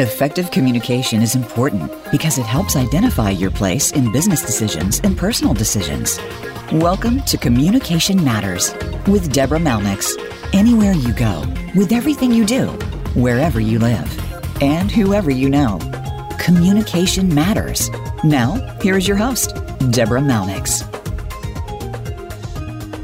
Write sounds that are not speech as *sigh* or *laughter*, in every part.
Effective communication is important because it helps identify your place in business decisions and personal decisions. Welcome to Communication Matters with Deborah Malnix. Anywhere you go, with everything you do, wherever you live, and whoever you know, communication matters. Now, here is your host, Deborah Malnix.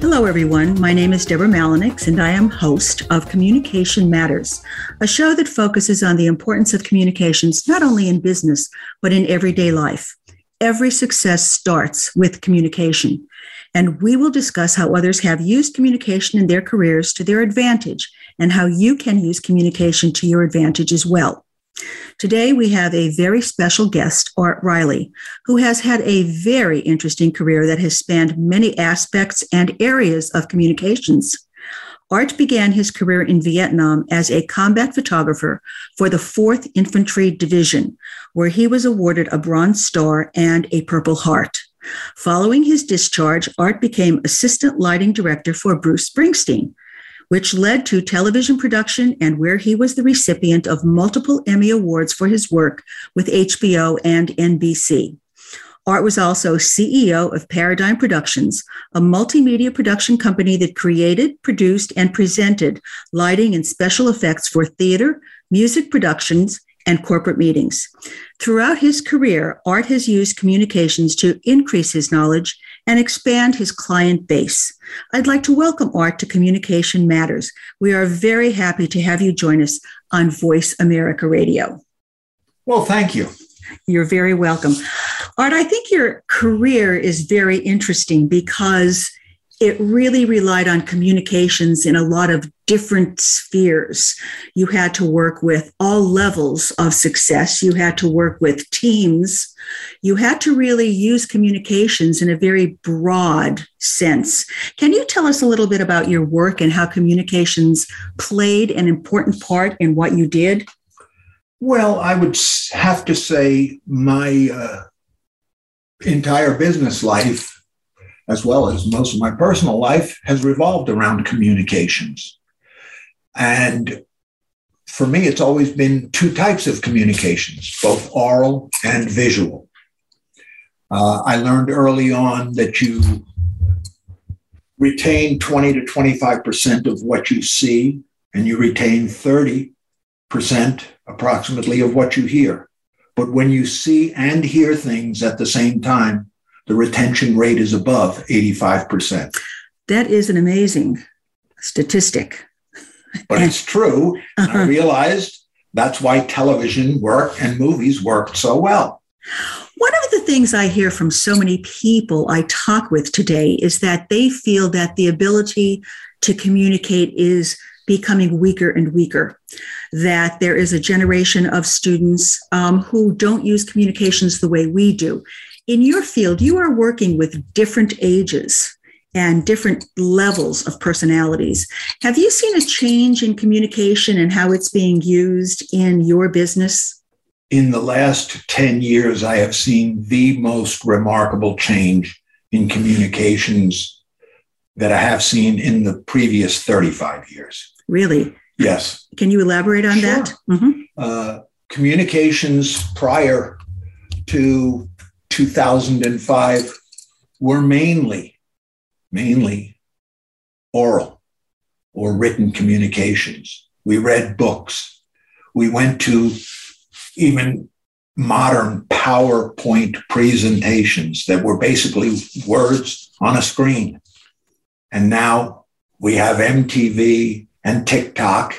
Hello, everyone. My name is Deborah Malinix, and I am host of Communication Matters, a show that focuses on the importance of communications not only in business, but in everyday life. Every success starts with communication, and we will discuss how others have used communication in their careers to their advantage and how you can use communication to your advantage as well. Today, we have a very special guest, Art Riley, who has had a very interesting career that has spanned many aspects and areas of communications. Art began his career in Vietnam as a combat photographer for the 4th Infantry Division, where he was awarded a Bronze Star and a Purple Heart. Following his discharge, Art became assistant lighting director for Bruce Springsteen, which led to television production and where he was the recipient of multiple Emmy Awards for his work with HBO and NBC. Art was also CEO of Paradigm Productions, a multimedia production company that created, produced, and presented lighting and special effects for theater, music productions, and corporate meetings. Throughout his career, Art has used communications to increase his knowledge and expand his client base. I'd like to welcome Art to Communication Matters. We are very happy to have you join us on Voice America Radio. Well, thank you. You're very welcome. Art, I think your career is very interesting because it really relied on communications in a lot of different spheres. You had to work with all levels of success. You had to work with teams. You had to really use communications in a very broad sense. Can you tell us a little bit about your work and how communications played an important part in what you did? Well, I would have to say my uh, entire business life as well as most of my personal life, has revolved around communications. And for me, it's always been two types of communications, both oral and visual. Uh, I learned early on that you retain 20 to 25% of what you see, and you retain 30% approximately of what you hear. But when you see and hear things at the same time, the retention rate is above 85%. That is an amazing statistic. But it's *laughs* true. Uh-huh. I realized that's why television worked and movies worked so well. One of the things I hear from so many people I talk with today is that they feel that the ability to communicate is becoming weaker and weaker. That there is a generation of students um, who don't use communications the way we do in your field, you are working with different ages and different levels of personalities. Have you seen a change in communication and how it's being used in your business? In the last 10 years, I have seen the most remarkable change in communications that I have seen in the previous 35 years. Really? Yes. Can you elaborate on sure. that? Mm-hmm. Uh, communications prior to 2005 were mainly, mainly oral or written communications. We read books. We went to even modern PowerPoint presentations that were basically words on a screen. And now we have MTV and TikTok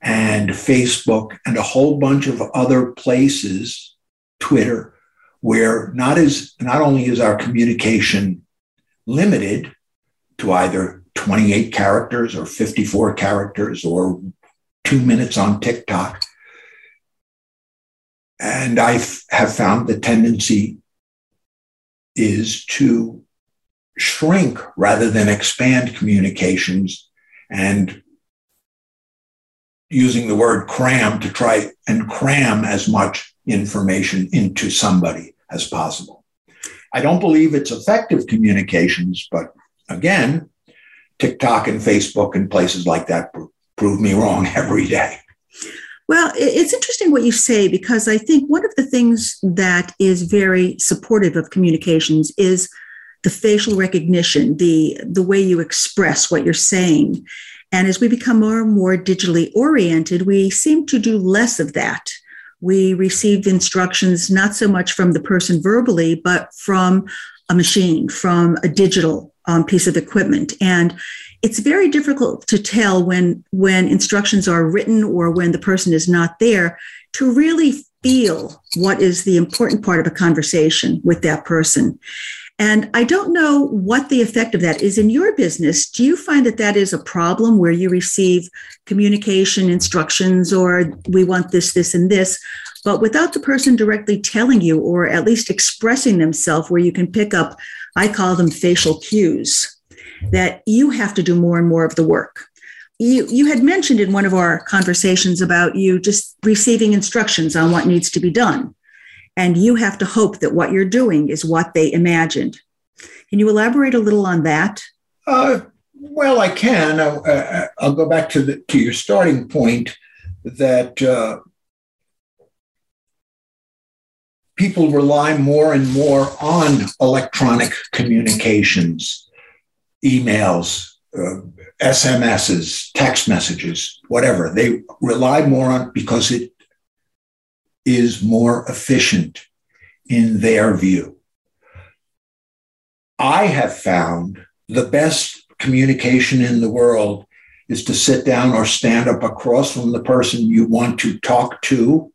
and Facebook and a whole bunch of other places, Twitter, where not as not only is our communication limited to either 28 characters or 54 characters or two minutes on TikTok. And I have found the tendency is to shrink rather than expand communications and using the word cram to try and cram as much information into somebody as possible. I don't believe it's effective communications, but again, TikTok and Facebook and places like that prove me wrong *laughs* every day. Well, it's interesting what you say because I think one of the things that is very supportive of communications is the facial recognition, the the way you express what you're saying. And as we become more and more digitally oriented, we seem to do less of that. We received instructions not so much from the person verbally, but from a machine, from a digital um, piece of equipment. And it's very difficult to tell when when instructions are written or when the person is not there to really feel what is the important part of a conversation with that person and I don't know what the effect of that is in your business. Do you find that that is a problem where you receive communication instructions or we want this, this, and this, but without the person directly telling you or at least expressing themselves where you can pick up, I call them facial cues, that you have to do more and more of the work? You, you had mentioned in one of our conversations about you just receiving instructions on what needs to be done and you have to hope that what you're doing is what they imagined. Can you elaborate a little on that? Uh, well, I can. I'll, uh, I'll, go back to the to your starting point that uh, people rely more and more on electronic communications, emails, uh, SMSs, text messages, whatever. They rely more on because it is more efficient in their view. I have found the best communication in the world is to sit down or stand up across from the person you want to talk to,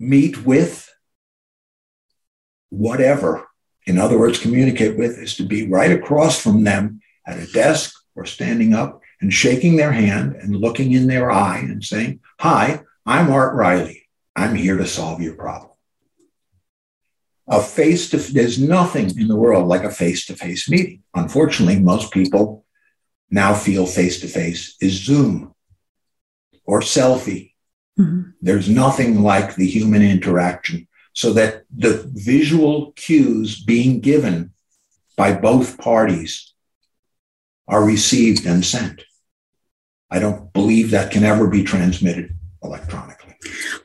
meet with, whatever. In other words, communicate with is to be right across from them at a desk or standing up and shaking their hand and looking in their eye and saying, Hi, I'm Art Riley. I'm here to solve your problem. A face to there's nothing in the world like a face to face meeting. Unfortunately, most people now feel face to face is Zoom or selfie. Mm-hmm. There's nothing like the human interaction so that the visual cues being given by both parties are received and sent. I don't believe that can ever be transmitted electronically.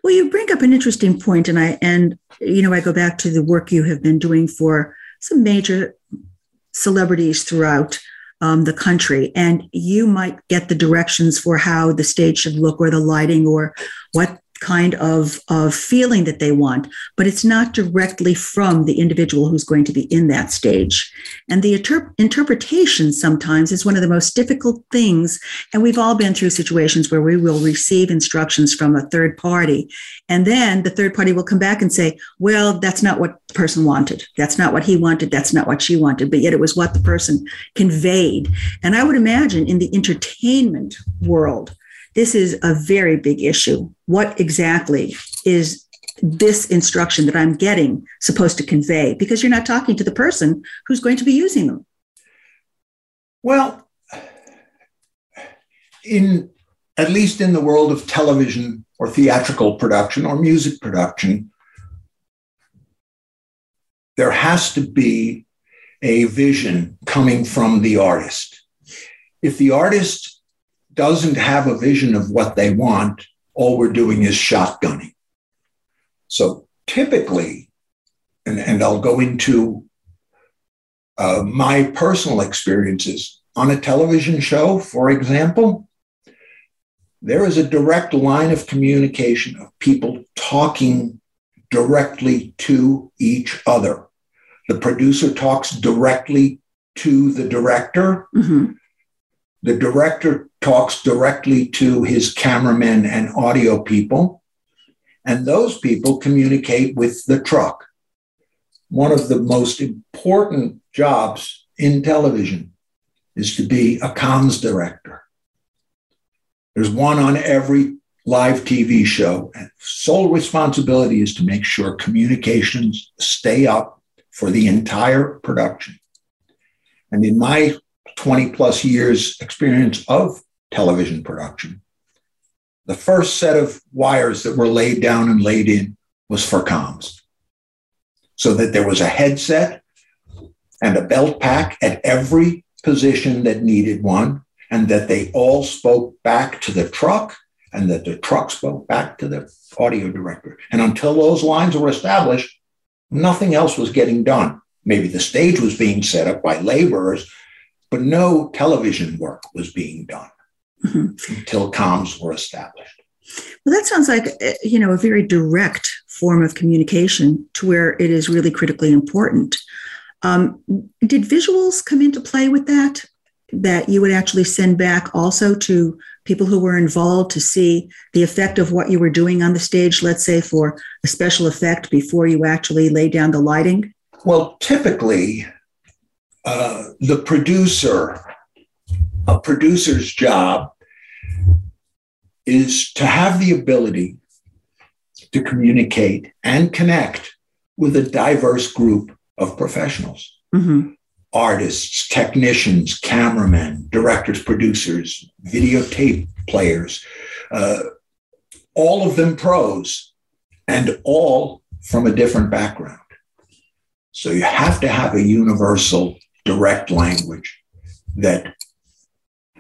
Well, you bring up an interesting point, and I and you know I go back to the work you have been doing for some major celebrities throughout um, the country, and you might get the directions for how the stage should look, or the lighting, or what kind of, of feeling that they want, but it's not directly from the individual who's going to be in that stage. And the inter- interpretation sometimes is one of the most difficult things. And we've all been through situations where we will receive instructions from a third party. And then the third party will come back and say, well, that's not what the person wanted. That's not what he wanted. That's not what she wanted. But yet it was what the person conveyed. And I would imagine in the entertainment world, this is a very big issue. What exactly is this instruction that I'm getting supposed to convey? Because you're not talking to the person who's going to be using them. Well, in at least in the world of television or theatrical production or music production, there has to be a vision coming from the artist. If the artist doesn't have a vision of what they want, all we're doing is shotgunning. So typically, and, and I'll go into uh, my personal experiences on a television show, for example, there is a direct line of communication of people talking directly to each other. The producer talks directly to the director. Mm-hmm. The director talks directly to his cameramen and audio people, and those people communicate with the truck. One of the most important jobs in television is to be a comms director. There's one on every live TV show, and sole responsibility is to make sure communications stay up for the entire production. And in my 20 plus years experience of television production. The first set of wires that were laid down and laid in was for comms. So that there was a headset and a belt pack at every position that needed one. and that they all spoke back to the truck and that the truck spoke back to the audio director. And until those lines were established, nothing else was getting done. Maybe the stage was being set up by laborers, but no television work was being done mm-hmm. until comms were established. Well, that sounds like eh, you know a very direct form of communication to where it is really critically important. Um, did visuals come into play with that? That you would actually send back also to people who were involved to see the effect of what you were doing on the stage, let's say for a special effect before you actually lay down the lighting? Well, typically, uh, the producer, a producer's job is to have the ability to communicate and connect with a diverse group of professionals mm-hmm. artists, technicians, cameramen, directors, producers, videotape players, uh, all of them pros, and all from a different background. So you have to have a universal direct language that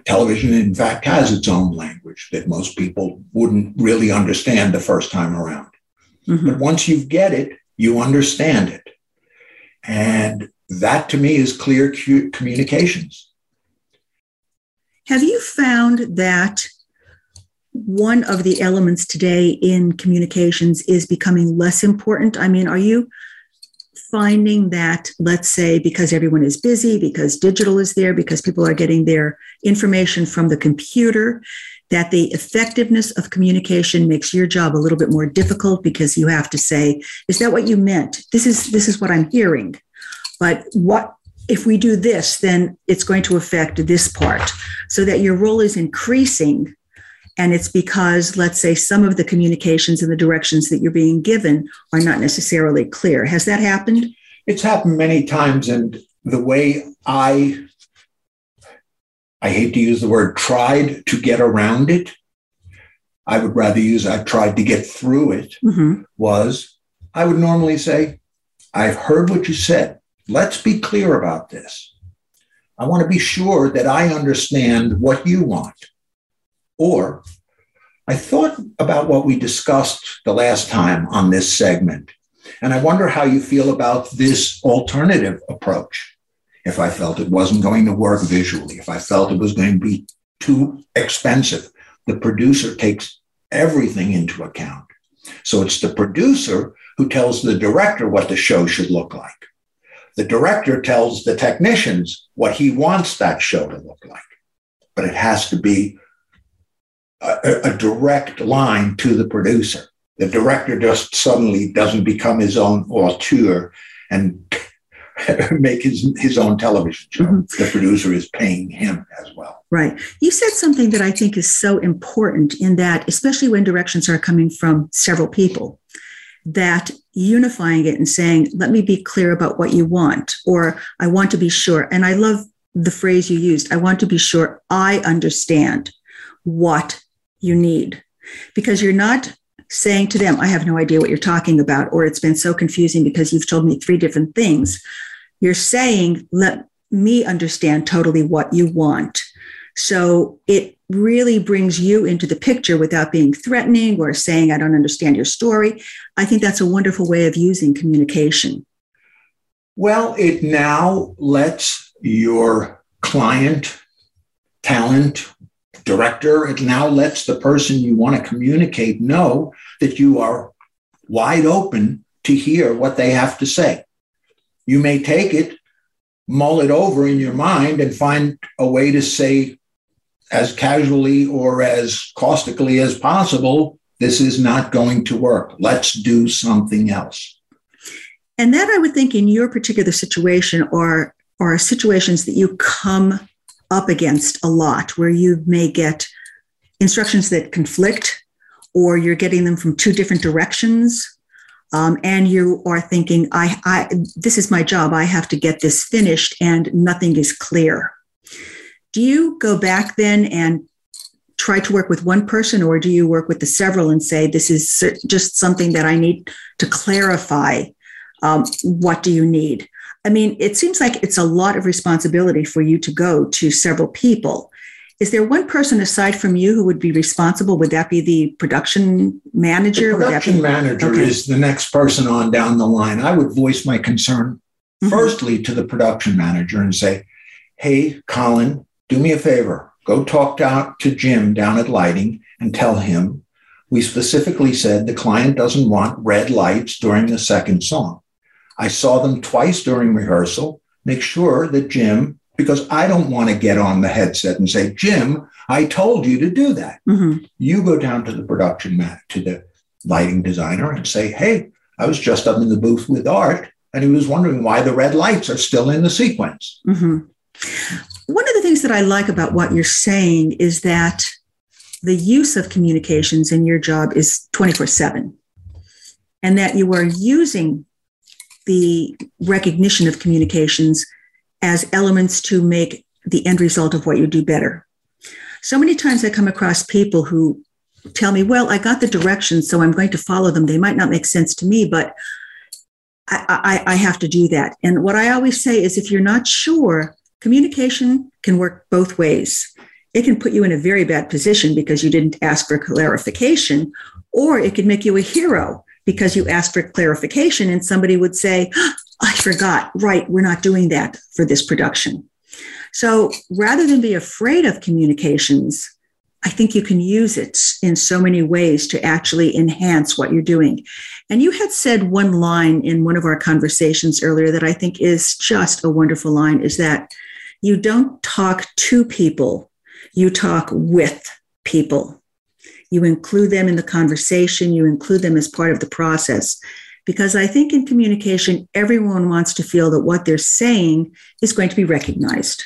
television, in fact, has its own language that most people wouldn't really understand the first time around. Mm-hmm. But once you get it, you understand it. And that to me is clear communications. Have you found that one of the elements today in communications is becoming less important? I mean, are you finding that, let's say, because everyone is busy, because digital is there, because people are getting their information from the computer, that the effectiveness of communication makes your job a little bit more difficult because you have to say, is that what you meant? This is this is what I'm hearing. But what if we do this, then it's going to affect this part. So that your role is increasing and it's because, let's say, some of the communications and the directions that you're being given are not necessarily clear. Has that happened? It's happened many times. And the way I, I hate to use the word tried to get around it, I would rather use I tried to get through it, mm-hmm. was I would normally say, I've heard what you said. Let's be clear about this. I want to be sure that I understand what you want. Or I thought about what we discussed the last time on this segment, and I wonder how you feel about this alternative approach. If I felt it wasn't going to work visually, if I felt it was going to be too expensive, the producer takes everything into account. So it's the producer who tells the director what the show should look like. The director tells the technicians what he wants that show to look like. But it has to be a, a direct line to the producer. The director just suddenly doesn't become his own auteur and *laughs* make his his own television show. Mm-hmm. The producer is paying him as well. Right. You said something that I think is so important in that, especially when directions are coming from several people, that unifying it and saying, "Let me be clear about what you want," or "I want to be sure." And I love the phrase you used. I want to be sure I understand what you need because you're not saying to them, I have no idea what you're talking about, or it's been so confusing because you've told me three different things. You're saying, let me understand totally what you want. So it really brings you into the picture without being threatening or saying, I don't understand your story. I think that's a wonderful way of using communication. Well, it now lets your client, talent, director, it now lets the person you want to communicate know that you are wide open to hear what they have to say. You may take it, mull it over in your mind, and find a way to say as casually or as caustically as possible this is not going to work. Let's do something else. And that I would think in your particular situation are, are situations that you come up against a lot where you may get instructions that conflict or you're getting them from two different directions. Um, and you are thinking I, I this is my job. I have to get this finished and nothing is clear. Do you go back then and try to work with one person or do you work with the several and say this is just something that i need to clarify um, what do you need I mean, it seems like it's a lot of responsibility for you to go to several people. is there one person aside from you who would be responsible? Would that be the production manager? The production be, manager okay. is the next person on down the line. I would voice my concern mm-hmm. firstly to the production manager and say, Hey, Colin, do me a favor. Go talk down to Jim down at lighting and tell him we specifically said the client doesn't want red lights during the second song. I saw them twice during rehearsal. Make sure that Jim, because I don't want to get on the headset and say, Jim, I told you to do that. Mm-hmm. You go down to the production mat, to the lighting designer and say, Hey, I was just up in the booth with Art and he was wondering why the red lights are still in the sequence. Mm-hmm. One of the things that I like about what you're saying is that the use of communications in your job is 24 7 and that you are using the recognition of communications as elements to make the end result of what you do better. So many times I come across people who tell me, Well, I got the directions, so I'm going to follow them. They might not make sense to me, but I, I, I have to do that. And what I always say is if you're not sure, communication can work both ways it can put you in a very bad position because you didn't ask for clarification, or it could make you a hero because you asked for clarification and somebody would say, I forgot, right, we're not doing that for this production. So rather than be afraid of communications, I think you can use it in so many ways to actually enhance what you're doing. And you had said one line in one of our conversations earlier that I think is just a wonderful line is that you don't talk to people, you talk with people. You include them in the conversation, you include them as part of the process. Because I think in communication, everyone wants to feel that what they're saying is going to be recognized.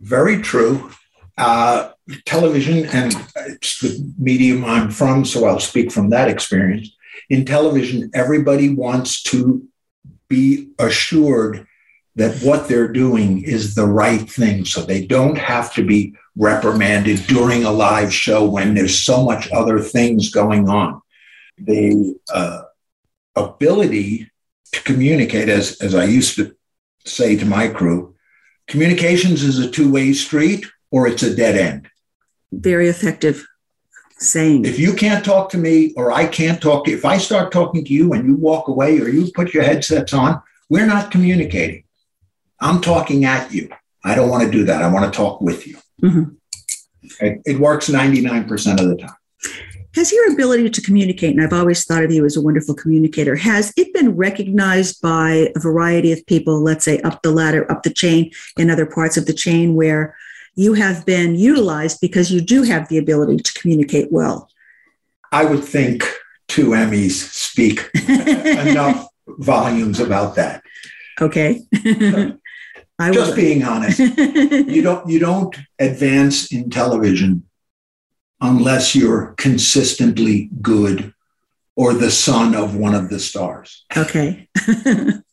Very true. Uh, television, and it's the medium I'm from, so I'll speak from that experience. In television, everybody wants to be assured that what they're doing is the right thing. So they don't have to be reprimanded during a live show when there's so much other things going on. The uh, ability to communicate, as, as I used to say to my crew, communications is a two way street or it's a dead end. Very effective saying. If you can't talk to me or I can't talk to you, if I start talking to you and you walk away or you put your headsets on, we're not communicating. I'm talking at you. I don't want to do that. I want to talk with you. Mm-hmm. It, it works 99% of the time. Has your ability to communicate, and I've always thought of you as a wonderful communicator, has it been recognized by a variety of people, let's say up the ladder, up the chain, in other parts of the chain, where you have been utilized because you do have the ability to communicate well? I would think two Emmys speak *laughs* enough volumes about that. Okay. I just will. being honest. *laughs* you don't you don't advance in television unless you're consistently good or the son of one of the stars. Okay. *laughs*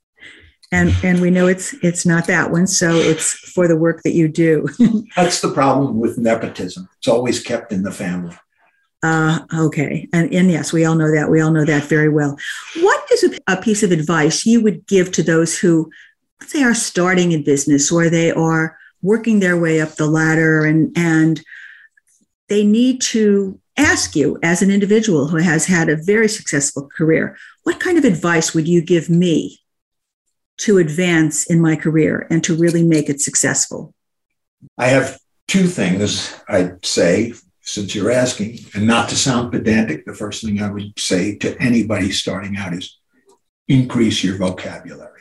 and and we know it's it's not that one so it's for the work that you do *laughs* that's the problem with nepotism it's always kept in the family uh, okay and, and yes we all know that we all know that very well what is a, a piece of advice you would give to those who let's say are starting in business or they are working their way up the ladder and and they need to ask you as an individual who has had a very successful career what kind of advice would you give me to advance in my career and to really make it successful? I have two things i'd say since you're asking and not to sound pedantic the first thing i would say to anybody starting out is increase your vocabulary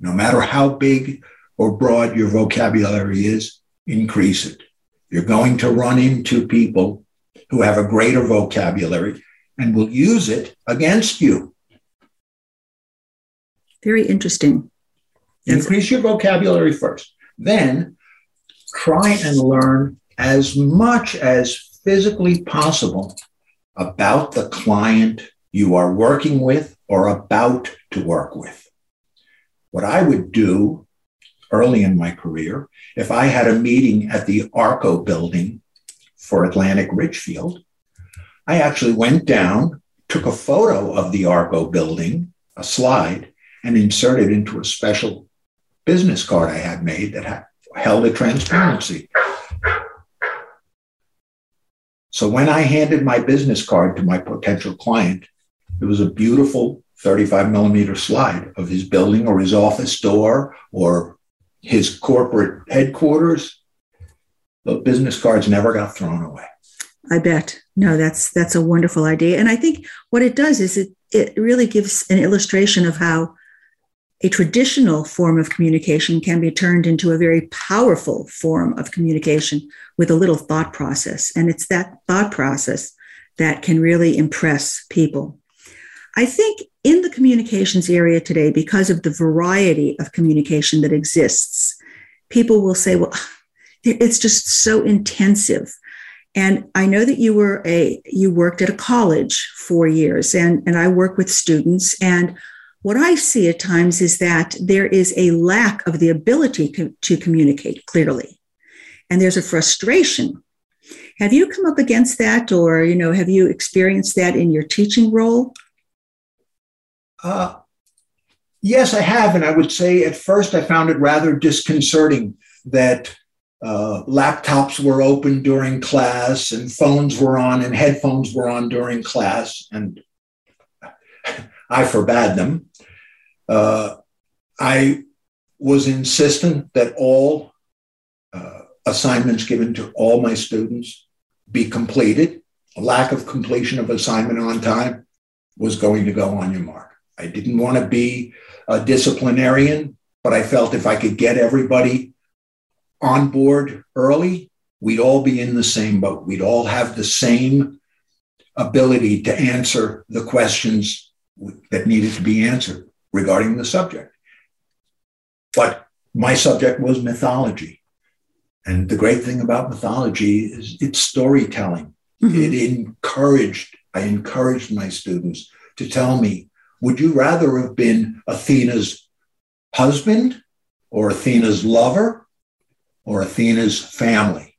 no matter how big or broad your vocabulary is, increase it. You're going to run into people who have a greater vocabulary and will use it against you. Very interesting. Increase your vocabulary first. Then try and learn as much as physically possible about the client you are working with or about to work with. What I would do early in my career, if I had a meeting at the Arco building for Atlantic Richfield, I actually went down, took a photo of the Arco building, a slide, and inserted into a special business card I had made that had, held a transparency. So when I handed my business card to my potential client, it was a beautiful 35 millimeter slide of his building or his office door or his corporate headquarters. The business cards never got thrown away. I bet. No, that's that's a wonderful idea. And I think what it does is it it really gives an illustration of how a traditional form of communication can be turned into a very powerful form of communication with a little thought process. And it's that thought process that can really impress people. I think in the communications area today, because of the variety of communication that exists, people will say, well, *sighs* it's just so intensive. And I know that you were a you worked at a college for years and, and I work with students. And what I see at times is that there is a lack of the ability co- to communicate clearly. And there's a frustration. Have you come up against that or you know have you experienced that in your teaching role? Uh, yes, I have. And I would say at first I found it rather disconcerting that uh, laptops were open during class and phones were on and headphones were on during class. And *laughs* I forbade them. Uh, I was insistent that all uh, assignments given to all my students be completed. A lack of completion of assignment on time was going to go on your mark. I didn't want to be a disciplinarian, but I felt if I could get everybody on board early, we'd all be in the same boat. We'd all have the same ability to answer the questions that needed to be answered regarding the subject. But my subject was mythology. And the great thing about mythology is it's storytelling. Mm-hmm. It encouraged, I encouraged my students to tell me would you rather have been Athena's husband or Athena's lover or Athena's family?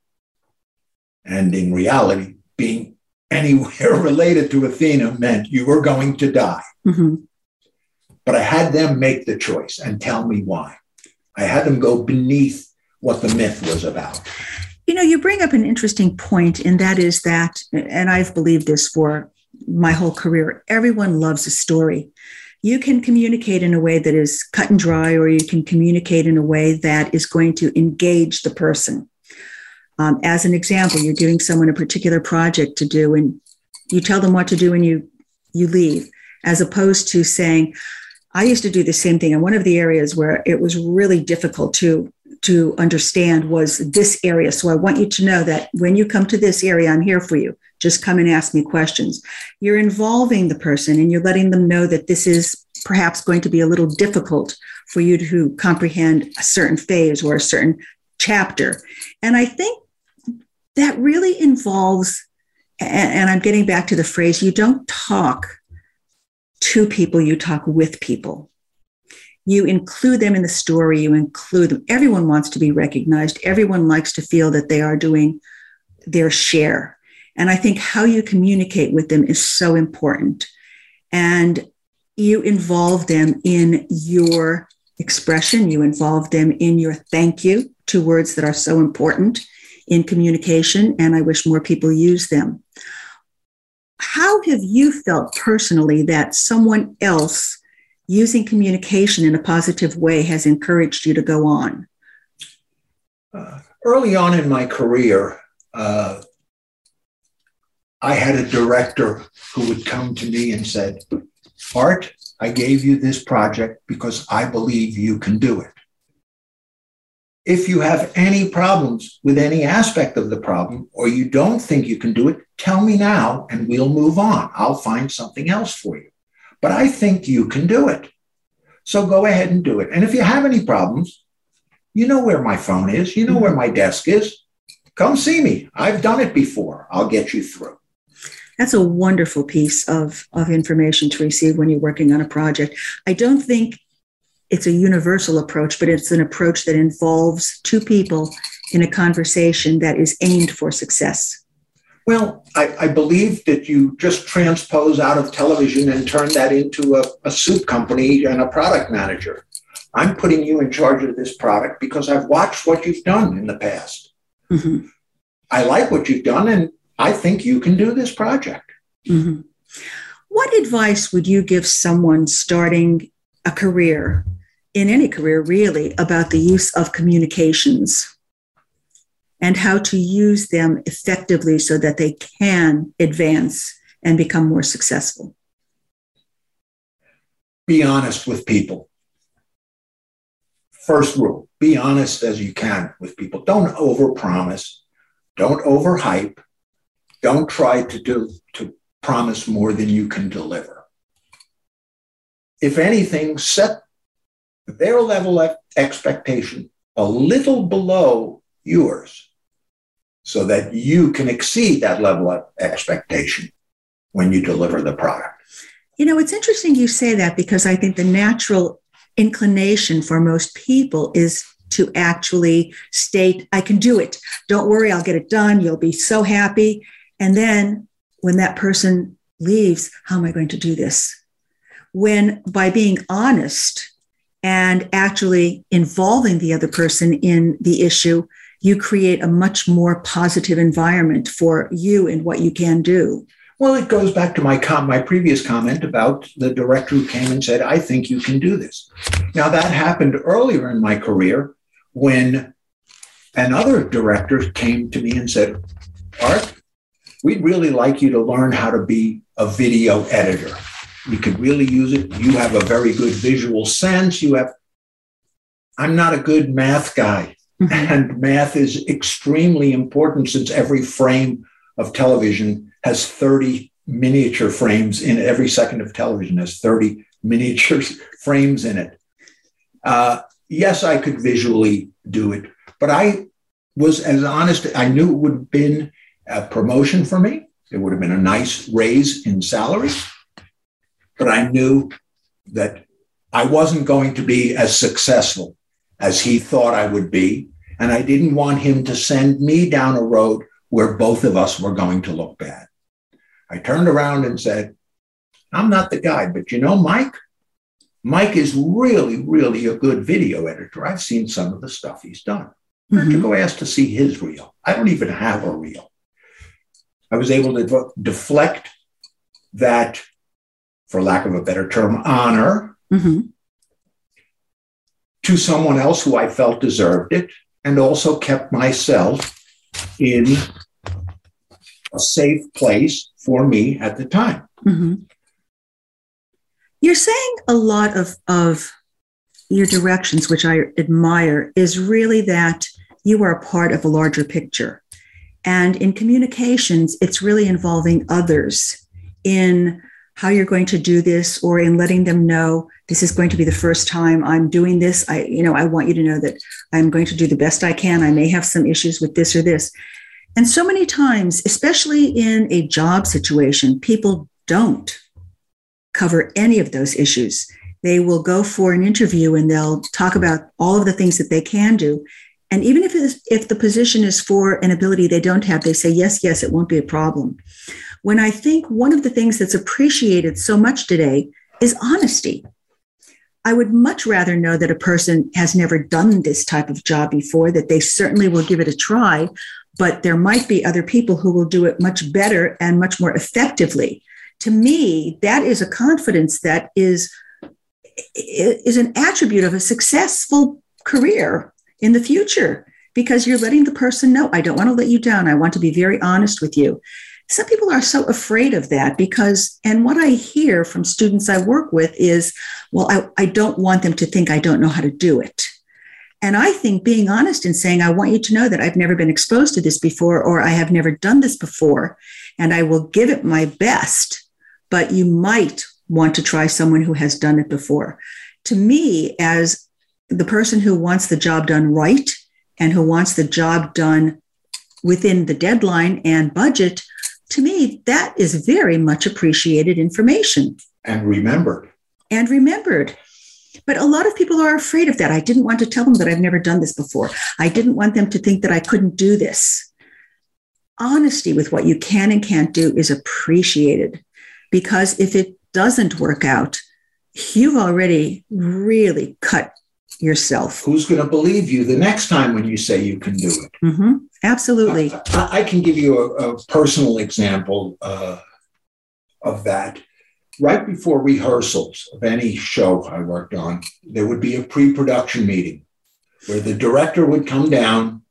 And in reality, being anywhere *laughs* related to Athena meant you were going to die. Mm-hmm. But I had them make the choice and tell me why. I had them go beneath what the myth was about. You know, you bring up an interesting point, and that is that, and I've believed this for my whole career. Everyone loves a story. You can communicate in a way that is cut and dry, or you can communicate in a way that is going to engage the person. Um, as an example, you're giving someone a particular project to do, and you tell them what to do, and you you leave, as opposed to saying, "I used to do the same thing." And one of the areas where it was really difficult to to understand was this area. So I want you to know that when you come to this area, I'm here for you. Just come and ask me questions. You're involving the person and you're letting them know that this is perhaps going to be a little difficult for you to comprehend a certain phase or a certain chapter. And I think that really involves, and I'm getting back to the phrase you don't talk to people, you talk with people you include them in the story, you include them. Everyone wants to be recognized. Everyone likes to feel that they are doing their share. And I think how you communicate with them is so important. And you involve them in your expression, you involve them in your thank you, two words that are so important in communication. And I wish more people use them. How have you felt personally that someone else using communication in a positive way has encouraged you to go on? Uh, early on in my career, uh, I had a director who would come to me and said, Art, I gave you this project because I believe you can do it. If you have any problems with any aspect of the problem, or you don't think you can do it, tell me now and we'll move on. I'll find something else for you but I think you can do it. So go ahead and do it. And if you have any problems, you know where my phone is, you know where my desk is. Come see me. I've done it before. I'll get you through. That's a wonderful piece of, of information to receive when you're working on a project. I don't think it's a universal approach, but it's an approach that involves two people in a conversation that is aimed for success. Well, I, I, believe that you just transpose out of television and turn that into a, a soup company and a product manager. I'm putting you in charge of this product because I've watched what you've done in the past. Mm-hmm. I like what you've done, and I think you can do this project. Mm-hmm. What advice would you give someone starting a career, in any career really, about the use of communications and how to use them effectively so that they can advance and become more successful? Be honest with people. First rule be honest as you can with people. Don't overpromise, don't overhype, don't try to do to promise more than you can deliver. If anything, set their level of expectation a little below yours so that you can exceed that level of expectation when you deliver the product. You know, it's interesting you say that because I think the natural inclination for most people is to actually state, I can do it. Don't worry, I'll get it done. You'll be so happy. And then when that person leaves, how am I going to do this? When by being honest and actually involving the other person in the issue, you create a much more positive environment for you and what you can do. Well, it goes back to my com- my previous comment about the director who came and said, "I think you can do this." Now that happened earlier in my career when another director came to me and said, "Art, we'd really like you to learn how to be a video editor. You could really use it. You have a very good visual sense. You have." I'm not a good math guy, mm-hmm. and math is extremely important since every frame of television has 30 miniature frames in. Every second of television has 30 miniature *laughs* frames in it. Uh, yes, I could visually do it, but I was as honest. I knew it would have been a promotion for me. It would have been a nice raise in salary, but I knew that I wasn't going to be as successful as he thought I would be. And I didn't want him to send me down a road where both of us were going to look bad. I turned around and said, I'm not the guy, but you know, Mike, Mike is really, really a good video editor. I've seen some of the stuff he's done. Don't you go ask to see his reel? I don't even have a reel. I was able to deflect that, for lack of a better term, honor mm-hmm. To someone else who I felt deserved it, and also kept myself in a safe place for me at the time. Mm-hmm. You're saying a lot of, of your directions, which I admire, is really that you are a part of a larger picture. And in communications, it's really involving others in how you're going to do this or in letting them know this is going to be the first time I'm doing this. I, you know, I want you to know that I'm going to do the best I can. I may have some issues with this or this. And so many times, especially in a job situation, people don't cover any of those issues. They will go for an interview and they'll talk about all of the things that they can do. And even if if the position is for an ability they don't have, they say, yes, yes, it won't be a problem. When I think one of the things that's appreciated so much today is honesty. I would much rather know that a person has never done this type of job before, that they certainly will give it a try, but there might be other people who will do it much better and much more effectively. To me, that is a confidence that is, is an attribute of a successful career in the future because you're letting the person know, I don't want to let you down. I want to be very honest with you. Some people are so afraid of that because, and what I hear from students I work with is, well, I, I don't want them to think I don't know how to do it. And I think being honest and saying, I want you to know that I've never been exposed to this before, or I have never done this before, and I will give it my best, but you might want to try someone who has done it before. To me, as the person who wants the job done right and who wants the job done within the deadline and budget, to me, that is very much appreciated information. And remembered. And remembered. But a lot of people are afraid of that. I didn't want to tell them that I've never done this before. I didn't want them to think that I couldn't do this. Honesty with what you can and can't do is appreciated because if it doesn't work out, you've already really cut yourself. Who's going to believe you the next time when you say you can do it? Mm-hmm. Absolutely. I, I, can give you a, a personal example uh, of that. Right before rehearsals of any show I worked on, there would be a pre production meeting where the director would come down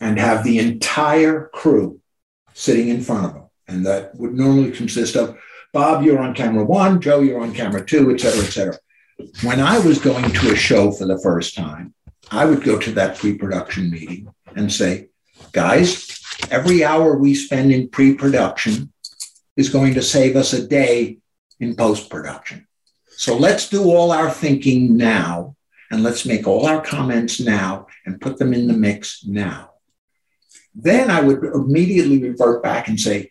and have the entire crew sitting in front of him. And that would normally consist of Bob, you're on camera one, Joe, you're on camera two, et cetera, et cetera. When I was going to a show for the first time, I would go to that pre production meeting and say, guys, every hour we spend in pre production is going to save us a day in post production. So let's do all our thinking now and let's make all our comments now and put them in the mix now. Then I would immediately revert back and say,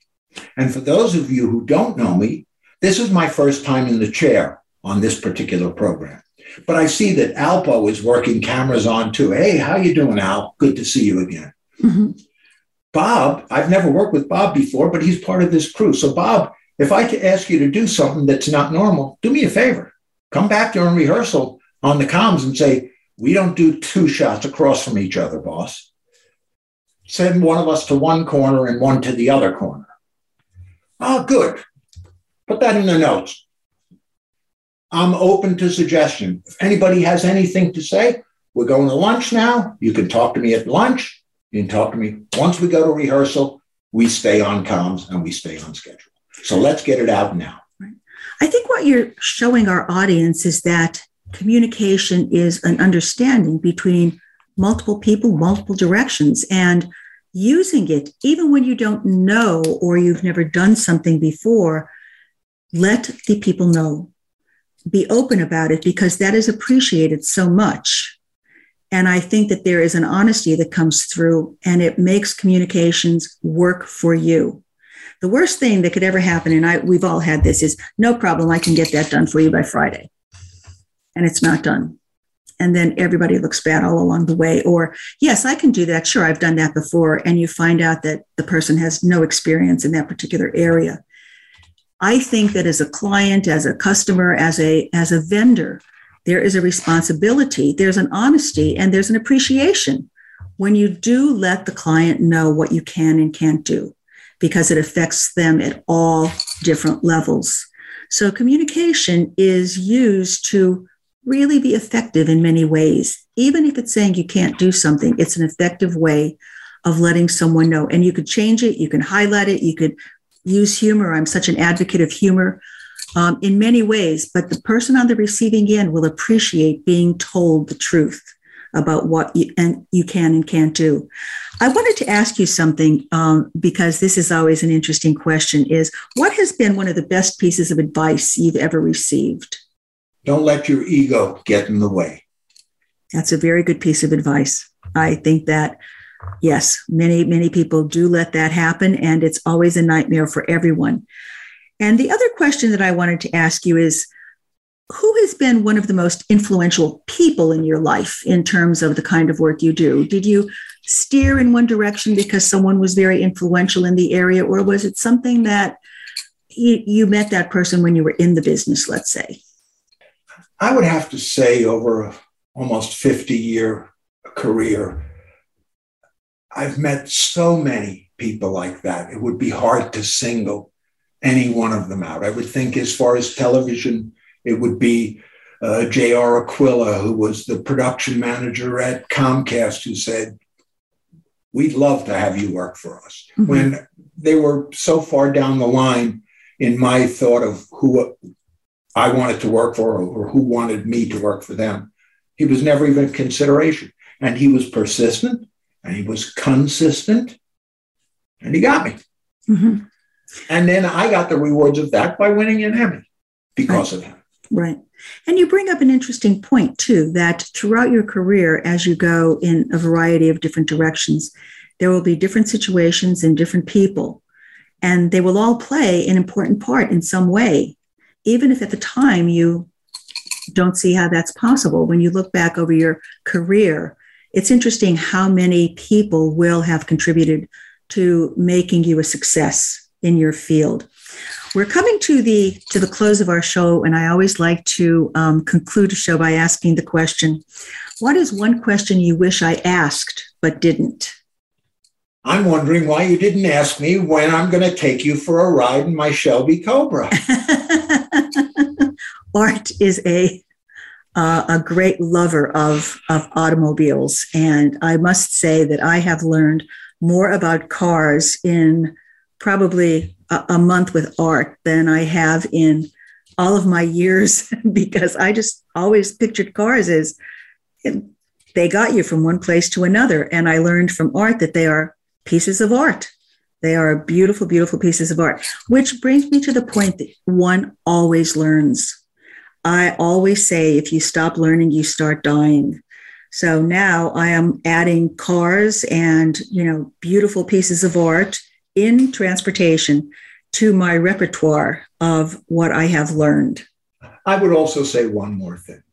and for those of you who don't know me, this is my first time in the chair on this particular program. But I see that Alpo is working cameras on too. Hey, how you doing, Al? Good to see you again. Mm-hmm. Bob, I've never worked with Bob before, but he's part of this crew. So, Bob, if I could ask you to do something that's not normal, do me a favor. Come back during rehearsal on the comms and say, we don't do two shots across from each other, boss. Send one of us to one corner and one to the other corner. Oh, good. Put that in the notes. I'm open to suggestion. If anybody has anything to say, we're going to lunch now. You can talk to me at lunch. You can talk to me once we go to rehearsal. We stay on comms and we stay on schedule. So let's get it out now. I think what you're showing our audience is that communication is an understanding between multiple people, multiple directions, and using it, even when you don't know or you've never done something before, let the people know. Be open about it because that is appreciated so much. And I think that there is an honesty that comes through and it makes communications work for you. The worst thing that could ever happen, and I, we've all had this, is no problem, I can get that done for you by Friday. And it's not done. And then everybody looks bad all along the way. Or, yes, I can do that. Sure, I've done that before. And you find out that the person has no experience in that particular area. I think that as a client, as a customer, as a, as a vendor, there is a responsibility, there's an honesty, and there's an appreciation when you do let the client know what you can and can't do because it affects them at all different levels. So, communication is used to really be effective in many ways. Even if it's saying you can't do something, it's an effective way of letting someone know. And you could change it, you can highlight it, you could use humor. I'm such an advocate of humor um, in many ways, but the person on the receiving end will appreciate being told the truth about what you, and you can and can't do. I wanted to ask you something um, because this is always an interesting question is what has been one of the best pieces of advice you've ever received? Don't let your ego get in the way. That's a very good piece of advice. I think that yes, many, many people do let that happen, and it's always a nightmare for everyone. And the other question that I wanted to ask you is who has been one of the most influential people in your life in terms of the kind of work you do? Did you steer in one direction because someone was very influential in the area, or was it something that you, you met that person when you were in the business, let's say? I would have to say, over almost 50 year career, I've met so many people like that. It would be hard to single any one of them out. I would think, as far as television, it would be uh, J.R. Aquila, who was the production manager at Comcast, who said, We'd love to have you work for us. Mm-hmm. When they were so far down the line in my thought of who I wanted to work for or who wanted me to work for them, he was never even a consideration. And he was persistent and he was consistent and he got me. Mm-hmm. And then I got the rewards of that by winning an Emmy because right. of him. Right. And you bring up an interesting point, too, that throughout your career, as you go in a variety of different directions, there will be different situations and different people, and they will all play an important part in some way, even if at the time you don't see how that's possible. When you look back over your career, it's interesting how many people will have contributed to making you a success in your field. We're coming to the to the close of our show, and I always like to um, conclude a show by asking the question: What is one question you wish I asked but didn't? I'm wondering why you didn't ask me when I'm going to take you for a ride in my Shelby Cobra. *laughs* Art is a uh, a great lover of of automobiles, and I must say that I have learned more about cars in probably a, a month with art than I have in all of my years *laughs* because I just always pictured cars as they got you from one place to another. And I learned from art that they are pieces of art. They are beautiful, beautiful pieces of art, which brings me to the point that one always learns. I always say if you stop learning, you start dying. So now I am adding cars and, you know, beautiful pieces of art in transportation to my repertoire of what I have learned. I would also say one more thing.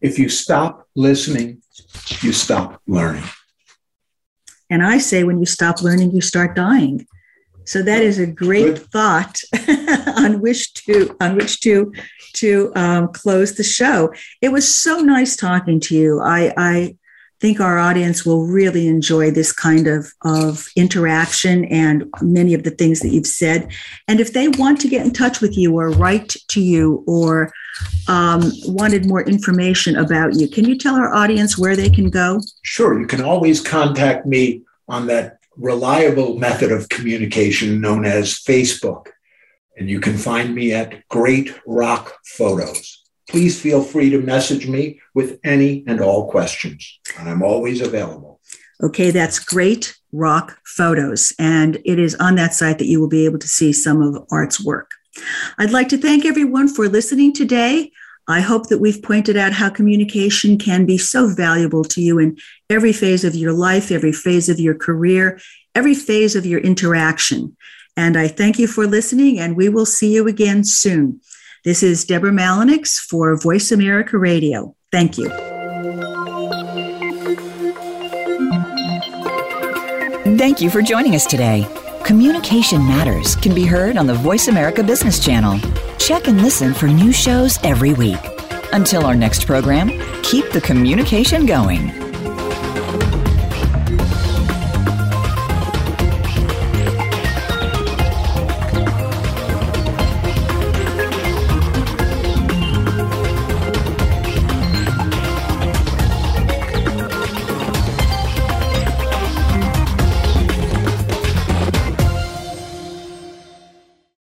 If you stop listening, you stop learning. And I say when you stop learning, you start dying. So that is a great Good. thought *laughs* on which to on which to to um, close the show. It was so nice talking to you. I, I think our audience will really enjoy this kind of, of interaction and many of the things that you've said. And if they want to get in touch with you or write to you or um, wanted more information about you, can you tell our audience where they can go? Sure. You can always contact me on that reliable method of communication known as Facebook. And you can find me at Great Rock Photos please feel free to message me with any and all questions. And I'm always available. Okay, that's great rock photos. And it is on that site that you will be able to see some of Art's work. I'd like to thank everyone for listening today. I hope that we've pointed out how communication can be so valuable to you in every phase of your life, every phase of your career, every phase of your interaction. And I thank you for listening, and we will see you again soon. This is Deborah Malinix for Voice America Radio. Thank you. Thank you for joining us today. Communication Matters can be heard on the Voice America Business Channel. Check and listen for new shows every week. Until our next program, keep the communication going.